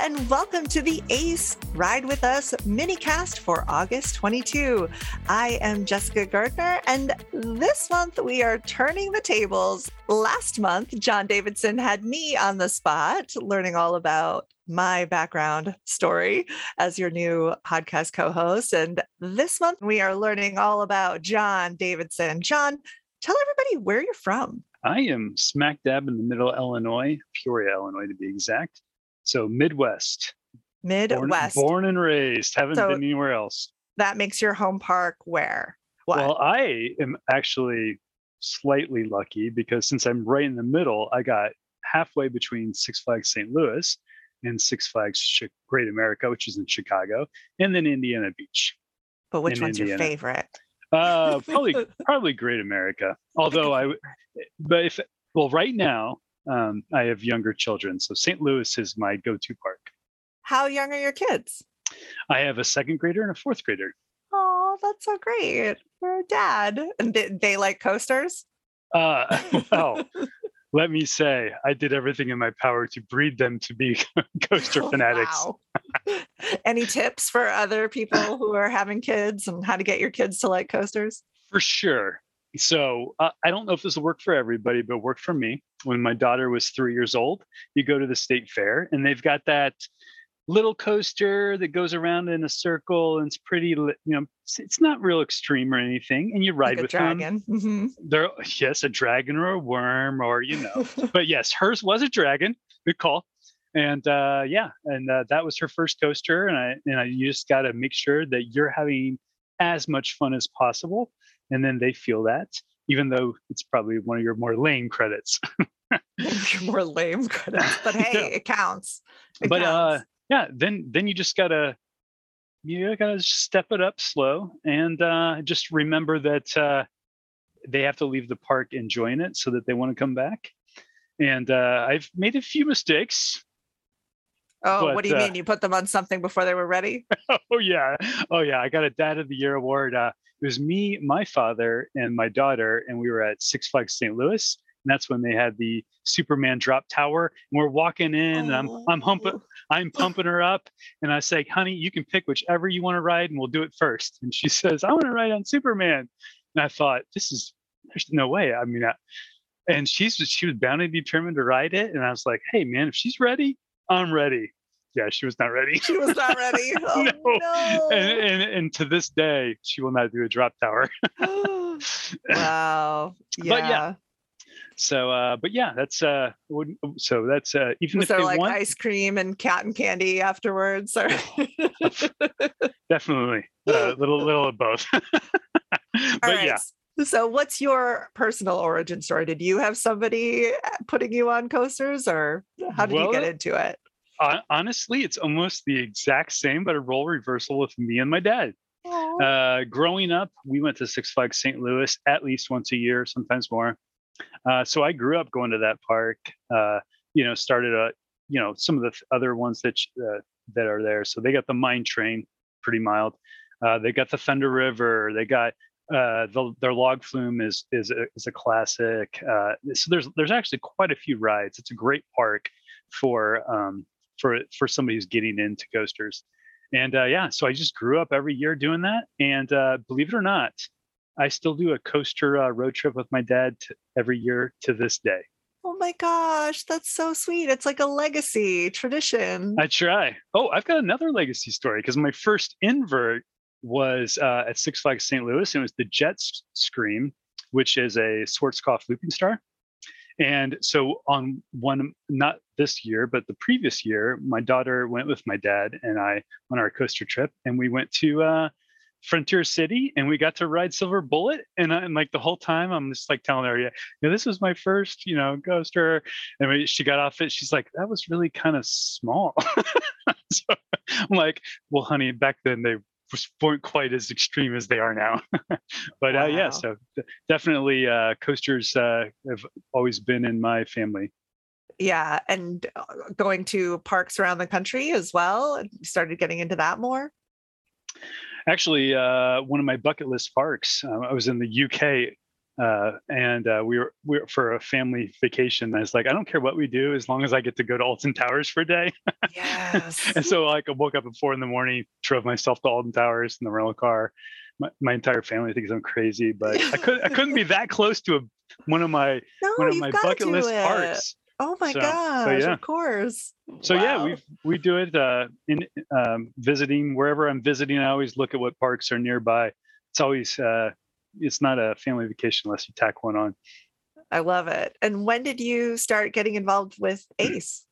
and welcome to the ACE Ride With Us minicast for August 22. I am Jessica Gardner, and this month we are turning the tables. Last month, John Davidson had me on the spot, learning all about my background story as your new podcast co host. And this month we are learning all about John Davidson. John, tell everybody where you're from. I am smack dab in the middle of Illinois, Peoria, Illinois to be exact. So Midwest. Midwest. Born, born and raised. Haven't so been anywhere else. That makes your home park where? What? Well, I am actually slightly lucky because since I'm right in the middle, I got halfway between Six Flags St. Louis and Six Flags Great America, which is in Chicago, and then Indiana Beach. But which one's Indiana. your favorite? Uh, probably probably Great America. Although I, but if well, right now um, I have younger children, so St. Louis is my go-to park. How young are your kids? I have a second grader and a fourth grader. Oh, that's so great. You're a dad. And they, they like coasters? Uh, well, let me say, I did everything in my power to breed them to be coaster oh, fanatics. Wow. Any tips for other people who are having kids and how to get your kids to like coasters? For sure. So uh, I don't know if this will work for everybody, but worked for me. When my daughter was three years old, you go to the state fair and they've got that little coaster that goes around in a circle and it's pretty you know it's not real extreme or anything and you ride like with dragon them mm-hmm. there yes a dragon or a worm or you know. But yes hers was a dragon good call and uh, yeah and uh, that was her first coaster and i and i you just got to make sure that you're having as much fun as possible and then they feel that even though it's probably one of your more lame credits more lame credits but hey yeah. it counts it but counts. uh yeah, then then you just gotta you gotta step it up slow and uh, just remember that uh, they have to leave the park enjoying it so that they want to come back. And uh, I've made a few mistakes. Oh, but, what do you uh mean? You put them on something before they were ready? oh yeah, oh yeah. I got a Dad of the Year award. Uh, it was me, my father, and my daughter, and we were at Six Flags St. Louis and that's when they had the Superman drop tower. And we're walking in, oh. and I'm oh, I'm humping, oh. I'm pumping her up, and I say, "Honey, you can pick whichever you want to ride, and we'll do it first. And she says, "I want to ride on Superman." And I thought, "This is there's no way." I mean, I, and she's she was bound and determined to ride it, and I was like, "Hey, man, if she's ready, I'm ready." Yeah, she was not ready. She was not ready. Oh, no. no. And, and, and to this day, she will not do a drop tower. wow. Yeah. But yeah, so, uh, but yeah, that's uh, so that's uh, even Was if there like want, ice cream and cotton candy afterwards, or definitely a uh, little little of both. but right. yeah. So, what's your personal origin story? Did you have somebody uh, putting you on coasters, or how did well, you get into it? Uh, honestly, it's almost the exact same, but a role reversal with me and my dad. Uh, growing up, we went to Six Flags St. Louis at least once a year, sometimes more. Uh, so I grew up going to that park. Uh, you know, started a you know some of the other ones that uh, that are there. So they got the mine train, pretty mild. Uh, they got the Thunder River. They got uh, the, their log flume is is a, is a classic. Uh, so there's there's actually quite a few rides. It's a great park for um, for for somebody who's getting into coasters. And yeah, so I just grew up every year doing that. And believe it or not, I still do a coaster uh, road trip with my dad t- every year to this day. Oh my gosh, that's so sweet. It's like a legacy tradition. I try. Oh, I've got another legacy story because my first invert was uh, at Six Flags St. Louis. And it was the Jet Scream, which is a Schwarzkopf looping star. And so on one, not this year, but the previous year, my daughter went with my dad and I on our coaster trip, and we went to uh, Frontier City and we got to ride Silver Bullet. And, I, like the whole time, I'm just like telling her, yeah, you know, this was my first, you know, coaster. And we, she got off it. She's like, that was really kind of small. so I'm like, well, honey, back then they weren't quite as extreme as they are now. but wow. uh, yeah, so definitely uh, coasters uh, have always been in my family. Yeah. And uh, going to parks around the country as well. Started getting into that more actually uh, one of my bucket list parks. Uh, I was in the UK uh, and uh, we were we were for a family vacation. I was like, I don't care what we do as long as I get to go to Alton Towers for a day. Yes. and so like I woke up at four in the morning, drove myself to Alton Towers in the rental car. My, my entire family thinks I'm crazy, but I could I couldn't be that close to a, one of my no, one of my bucket list it. parks. Oh my So- so gosh! yeah. Of course. So yeah, we we do it uh, in um, visiting wherever I'm visiting. I always look at what parks are nearby. It's always uh, it's not a family vacation unless you tack one on. I love it. And when did you start getting involved with ACE?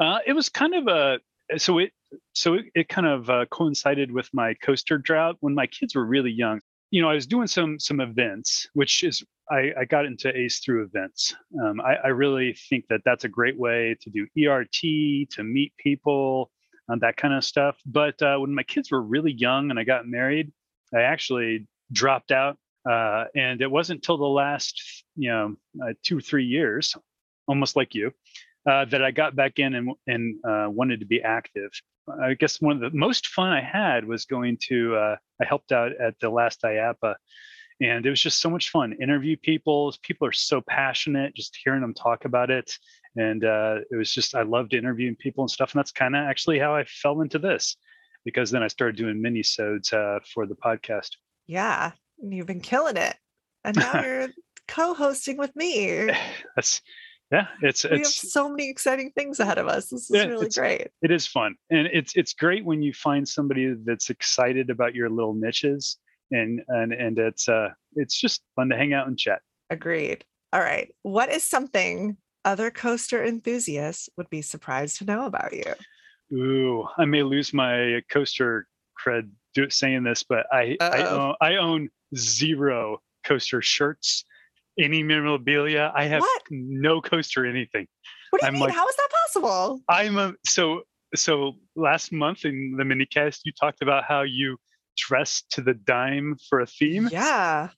Uh, it was kind of a so it so it, it kind of uh, coincided with my coaster drought when my kids were really young. You know, I was doing some some events, which is I, I got into ACE through events. Um, I, I really think that that's a great way to do ERT, to meet people, and that kind of stuff. But uh, when my kids were really young and I got married, I actually dropped out, uh, and it wasn't till the last you know uh, two or three years, almost like you, uh, that I got back in and and uh, wanted to be active. I guess one of the most fun I had was going to. Uh, I helped out at the last IAAPA, and it was just so much fun. Interview people. People are so passionate. Just hearing them talk about it, and uh, it was just I loved interviewing people and stuff. And that's kind of actually how I fell into this, because then I started doing mini sodes uh, for the podcast. Yeah, and you've been killing it. And now you're co-hosting with me. That's yeah. It's We have it's so many exciting things ahead of us. This is Yeah, really great. it is fun and it's it's great when you find somebody that's excited about your little niches and and and it's uh it's just fun to hang out and chat Agreed. All right. What is something other coaster enthusiasts would be surprised to know about you? ooh i may lose my coaster cred do, it saying this but i I own, I own zero coaster shirts any memorabilia i have What? no coaster anything What do you I'm mean? like- How is that possible? i'm a so so last month in the minicast you talked about how you dress to the dime for a theme Yeah.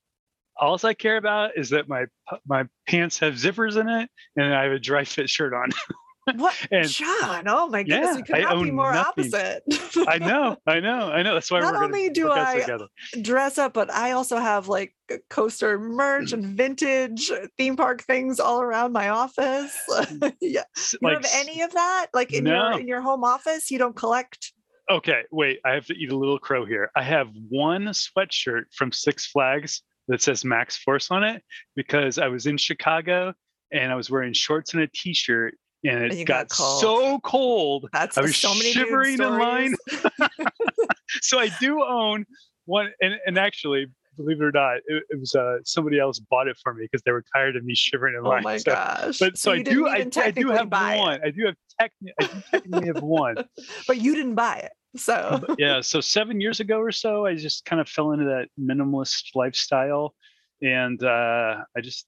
all I care about is that my my pants have zippers in it and I have a dry fit shirt on. What? And- John, oh my goodness, Yeah, we could not be more nothing. opposite. I know, I know, I know. That's why Not we're only do I- together. dress up, but I also have like uh, coaster merch and vintage uh, theme park things all around my office. yeah. You like, have any of that? Like in No. your in your home office, you don't collect? okay, wait. I have to eat a little crow here. I have one sweatshirt from Six Flags that says Maxx Force on it because I was in Chicago and I was wearing shorts and a t-shirt and it got, got cold. so cold That's I was so many shivering in line. so I do own one, and, and actually, believe it or not, it, it was uh, somebody else bought it for me because they were tired of me shivering in oh line. my so, gosh. But so, I do, I, I do have buy it, one. I do have techni- I do technically have one. but you didn't buy it. So yeah. So seven years ago or so, I just kind of fell into that minimalist lifestyle, and uh, I just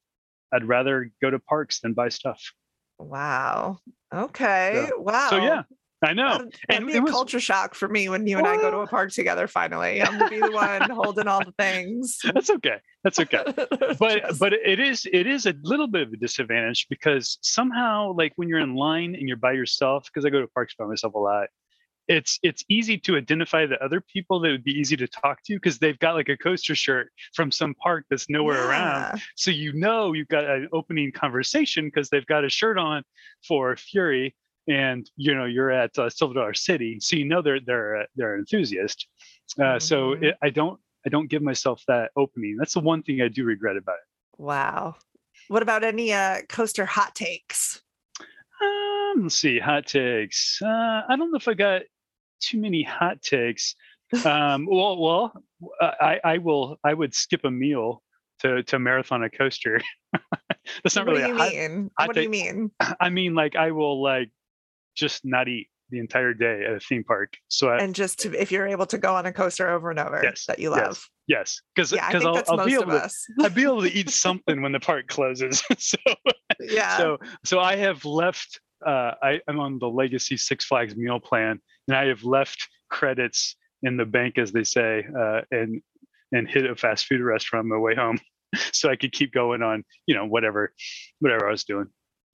I'd rather go to parks than buy stuff. Wow. Okay. wow. So yeah, I know. That'd, that'd And be it a was- culture shock for me when you and I go to a park together finally. I'm gonna be the one holding all the things. That's okay. That's okay. but but it is it is a little bit of a disadvantage because somehow like when you're in line and you're by yourself because i go to parks by myself a lot it's it's easy to identify the other people that would be easy to talk to because they've got like a coaster shirt from some park that's nowhere around so you know you've got an opening conversation because they've got a shirt on for fury and you know you're at uh, silver dollar city so you know they're they're uh, they're an enthusiast uh, so Mhm. it, i don't i don't give myself that opening that's the one thing i do regret about it Wow. What about any uh, coaster hot takes? Um, let's see, hot takes. Uh, I don't know if I got too many hot takes. Um, well, well, uh, I, I will. I would skip a meal to to marathon a coaster. That's not what really do you hot. mean? hot What do you mean? I mean, like I will like just not eat the entire day at a theme park. So I, And just to, if you're able to go on a coaster over and over Yes, that you love. yes, because Yeah, because think I'll, I'll be able to. I'll be able to eat something when the park closes. so yeah. so so I have left. Uh, I, I'm on the Legacy Six Flags meal plan, and I have left credits in the bank, as they say, uh, and and hit a fast food restaurant on my way home, so I could keep going on, you know, whatever, whatever I was doing.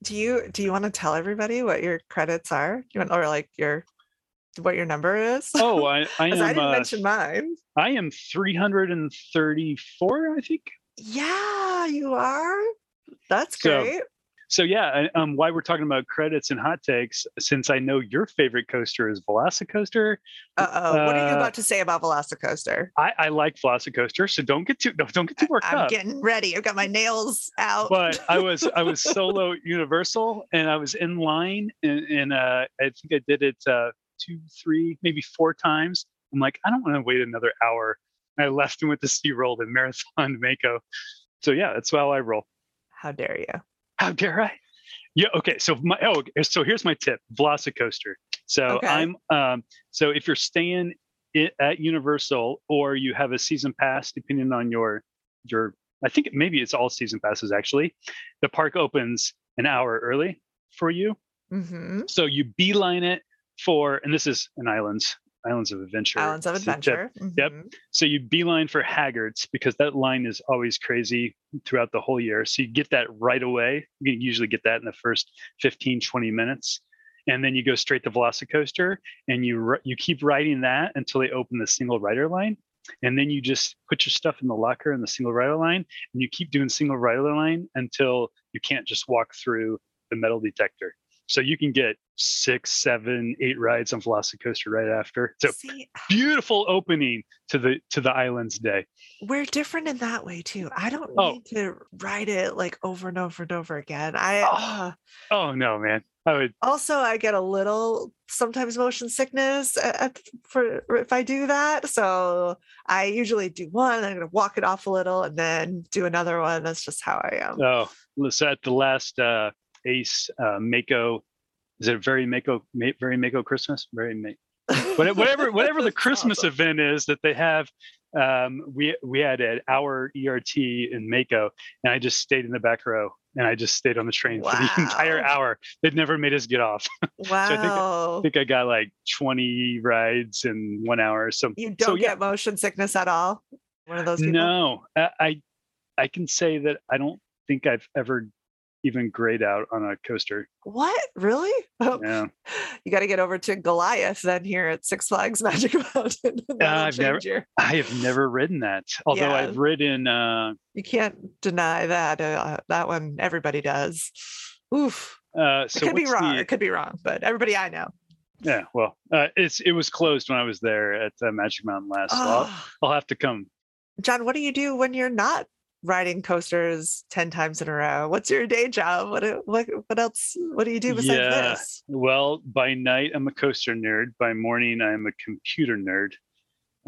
do you do you want to tell everybody what your credits are? You want or like your what your number is? Oh, I I am I didn't uh, mention mine. I am 334, I think. Yeah, you are. That's great. So yeah, um, why we're talking about credits and hot takes, since I know your favorite coaster is Velocicoaster, Uh oh. What are you Uh, about to say about Velocicoaster? I, I like Velocicoaster, so don't get too don't get too worked I'm up. getting ready. I've got my nails out. but I was I was solo Universal, and I was in line, and, and uh, I think I did it uh, two, three, maybe four times. I'm like, I don't want to wait another hour. And I left and went to SeaWorld and Marathon Mako. So yeah, that's how I roll. How dare you? How dare I? Yeah. Okay. So my oh, so here's my tip: Velocicoaster. So Okay. I'm um so if you're staying at Universal or you have a season pass, depending on your your I think maybe it's all season passes actually. The park opens an hour early for you, hmm so you beeline it for, and this is an islands islands of adventure. Islands of. Adventure. Yep. Mhm. So you beeline for Hagrid's because that line is always crazy throughout the whole year. So you get that right away. You usually get that in the first 15, 20 minutes. And then you go straight to Velocicoaster and you you keep riding that until they open the single rider line. And then you just put your stuff in the locker in the single rider line and you keep doing single rider line until you can't just walk through the metal detector. So you can get six, seven, eight rides on Velocicoaster right after. So See, beautiful opening to the to the islands day we're different in that way too. I don't Oh. need to ride it like over and over and over again. I Oh. uh, oh no man i would also I get a little sometimes motion sickness at, for if I do that. So I usually do one, I'm gonna walk it off a little, and then do another one. That's just how I am. oh so at the last uh ace uh mako is it very mako very mako christmas very Ma- What- whatever whatever the christmas awesome. event is that they have um we we had an hour ert in mako and i just stayed in the back row and i just stayed on the train for the entire hour they'd never made us get off Wow. think- i think i got like 20 rides in one hour so you don't yeah get motion sickness at all. One of those people. No, I, I I can say that I don't think I've ever even grayed out on a coaster. What? Really? Oh, Yeah, You got to get over to Goliath then here at Six Flags Magic Mountain. that'll I've never- your- I have never ridden that. Although Yeah. I've ridden. Uh, You can't deny that. Uh, that one everybody does. Oof. uh, It could be wrong. the- It could be wrong, but everybody I know. yeah, well, uh, it's it was closed when I was there at uh, Magic Mountain last. So I'll, Oh, I'll have to come. John, what do you do when you're not riding coasters 10 times in a row? What's your day job? What what what else? What do you do besides Yeah. this? Well, by night I'm a coaster nerd. By morning I'm a computer nerd.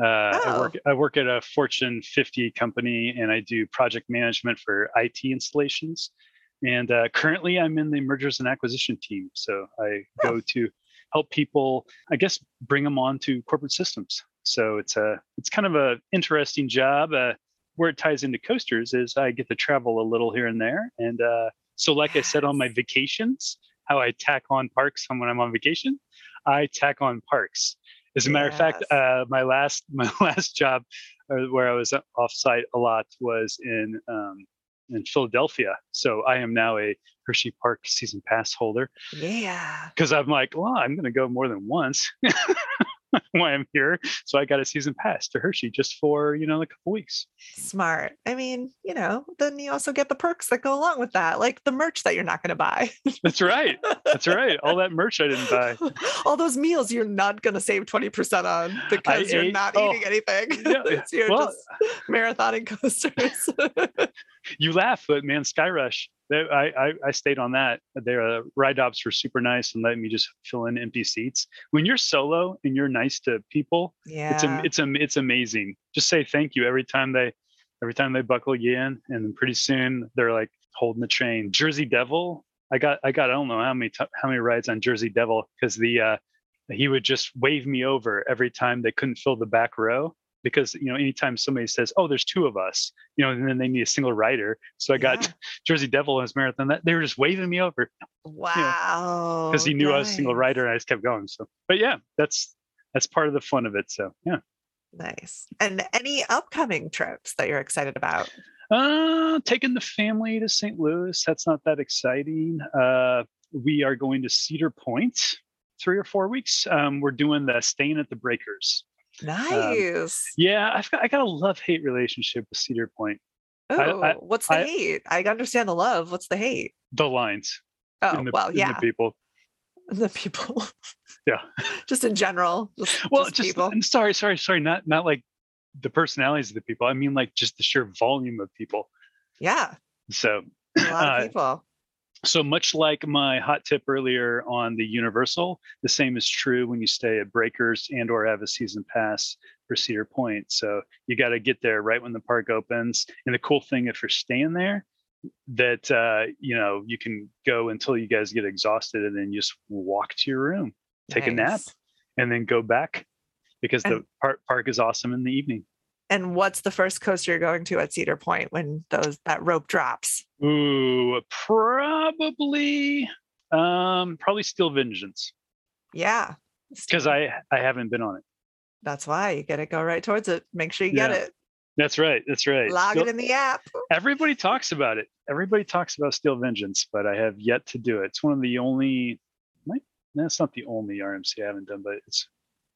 Uh, I work I work at a Fortune 50 company and I do project management for IT installations. And uh, currently I'm in the mergers and acquisition team. So I go to help people, I guess, bring them on to corporate systems. So it's a it's kind of a interesting job. Uh, where it ties into coasters is I get to travel a little here and there. And uh, so, like I said on my vacations, how I tack on parks when I'm on vacation, I tack on parks. As a matter of fact, uh, my last my last job uh, where I was offsite a lot was in um, in Philadelphia. So I am now a Hersheypark season pass holder Yeah. because I'm like, well, I'm going to go more than once while I'm here. So I got a season pass to Hershey just for you know a couple weeks. Smart. I mean, you know, then you also get the perks that go along with that, like the merch that you're not going to buy. That's right. That's right. All that merch I didn't buy. All those meals you're not going to save 20% on because you're ate- not oh, eating anything. yeah, you're well- just marathoning coasters. you laugh, but man, Skyrush, they, I, I I stayed on that. Their uh, ride ops were super nice and letting me just fill in empty seats. When you're solo and you're nice to people, yeah. it's am- it's am- it's amazing. Just say thank you every time they every time they buckle you in, and then pretty soon they're like holding the train. Jersey Devil, I got I got I don't know how many t- how many rides on Jersey Devil because the uh, he would just wave me over every time they couldn't fill the back row because you know anytime somebody says oh there's two of us you know and then they need a single rider so i got Yeah. jersey devil in his marathon that they were just waving me over wow. because he knew i was a single nice. rider and i just kept going so but yeah that's that's part of the fun of it so yeah Nice. And any upcoming trips that you're excited about? uh taking the family to st louis that's not that exciting uh we are going to cedar point three or four weeks um we're doing the staying at the breakers Nice. yeah i've got i got a love hate relationship with cedar point Oh, what's the I- hate? I understand the love. What's the hate? The lines. Oh, the, well, yeah, The people. the people. Yeah. just in general. Just, Well, just just, people. I'm sorry, sorry, sorry. Not not like the personalities of the people. I mean like just the sheer volume of people. Yeah, So a lot Uh, of people. So much like my hot tip earlier on the Universal, the same is true when you stay at Breakers and or have a season pass for Cedar Point. So you got to get there right when the park opens. And the cool thing, if you're staying there, that uh, you know you can go until you guys get exhausted, and then just walk to your room, take a nap, and then go back because the park park is awesome in the evening. And what's the first coaster you're going to at Cedar Point when those that rope drops? Ooh, probably, um, probably Steel Vengeance Yeah. because I I haven't been on it. That's why you got to go right towards it. Make sure you get Yeah. it. That's right. That's right. Log Steel- it in the app. everybody talks about it. Everybody talks about Steel Vengeance, but I have yet to do it. It's one of the only. that's not the only RMC I haven't done, but it's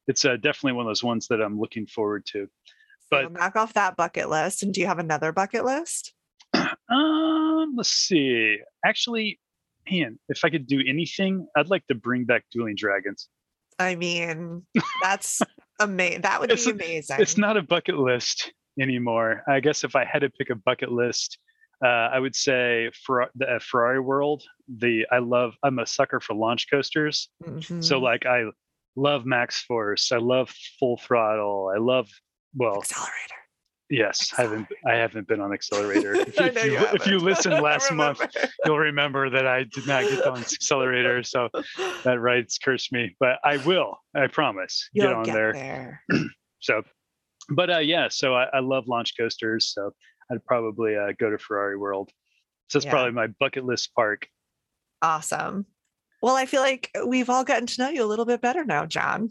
it's uh, definitely one of those ones that I'm looking forward to. So But- knock off that bucket list. And do you have another bucket list? Um, let's see. Actually, man, if I could do anything, I'd like to bring back Dueling Dragons. I mean, that's amazing. That would It's- be amazing. It's not a bucket list anymore. I guess if I had to pick a bucket list, uh, I would say for the uh, Ferrari World. The I love. I'm a sucker for launch coasters. So Mhm. like I love Maxx Force. I love Full Throttle. I love well, accelerator. yes. I haven't I haven't been on Accelerator. If, if you you if you I last month, you'll remember that I did not get on Accelerator. So that rights cursed me. But I will. I promise. You'll get on get there. there. So, but uh, yeah. So I, I love launch coasters. So I'd probably uh, go to Ferrari World. So that's Yeah. probably my bucket list park. Awesome. Well, I feel like we've all gotten to know you a little bit better now, John.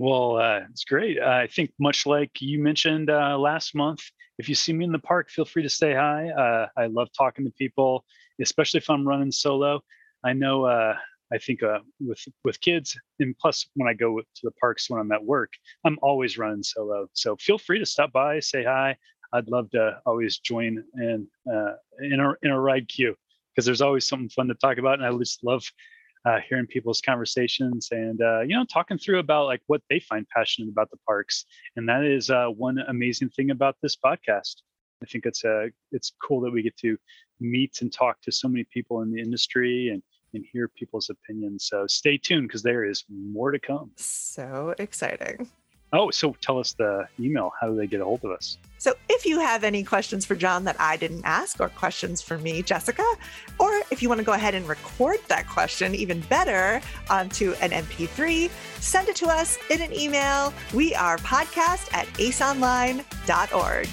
Well, uh, it's great. I think much like you mentioned uh, last month, if you see me in the park, feel free to say hi. Uh, I love talking to people, especially if I'm running solo. I know. Uh, I think uh, with with kids, and plus when I go to the parks when I'm at work, I'm always running solo. So feel free to stop by, say hi. I'd love to always join in uh, in a in a ride queue because there's always something fun to talk about, and I just love uh, hearing people's conversations and uh, you know talking through about like what they find passionate about the parks and that is uh, one amazing thing about this podcast i think it's uh, it's cool that we get to meet and talk to so many people in the industry and and hear people's opinions so stay tuned because there is more to come So exciting. Oh so tell us the email how do they get a hold of us So, if you have any questions for John that I didn't ask, or questions for me, Jessica, or if you want to go ahead and record that question even better onto an MP3, send it to us in an email. We are podcast at aceonline.org.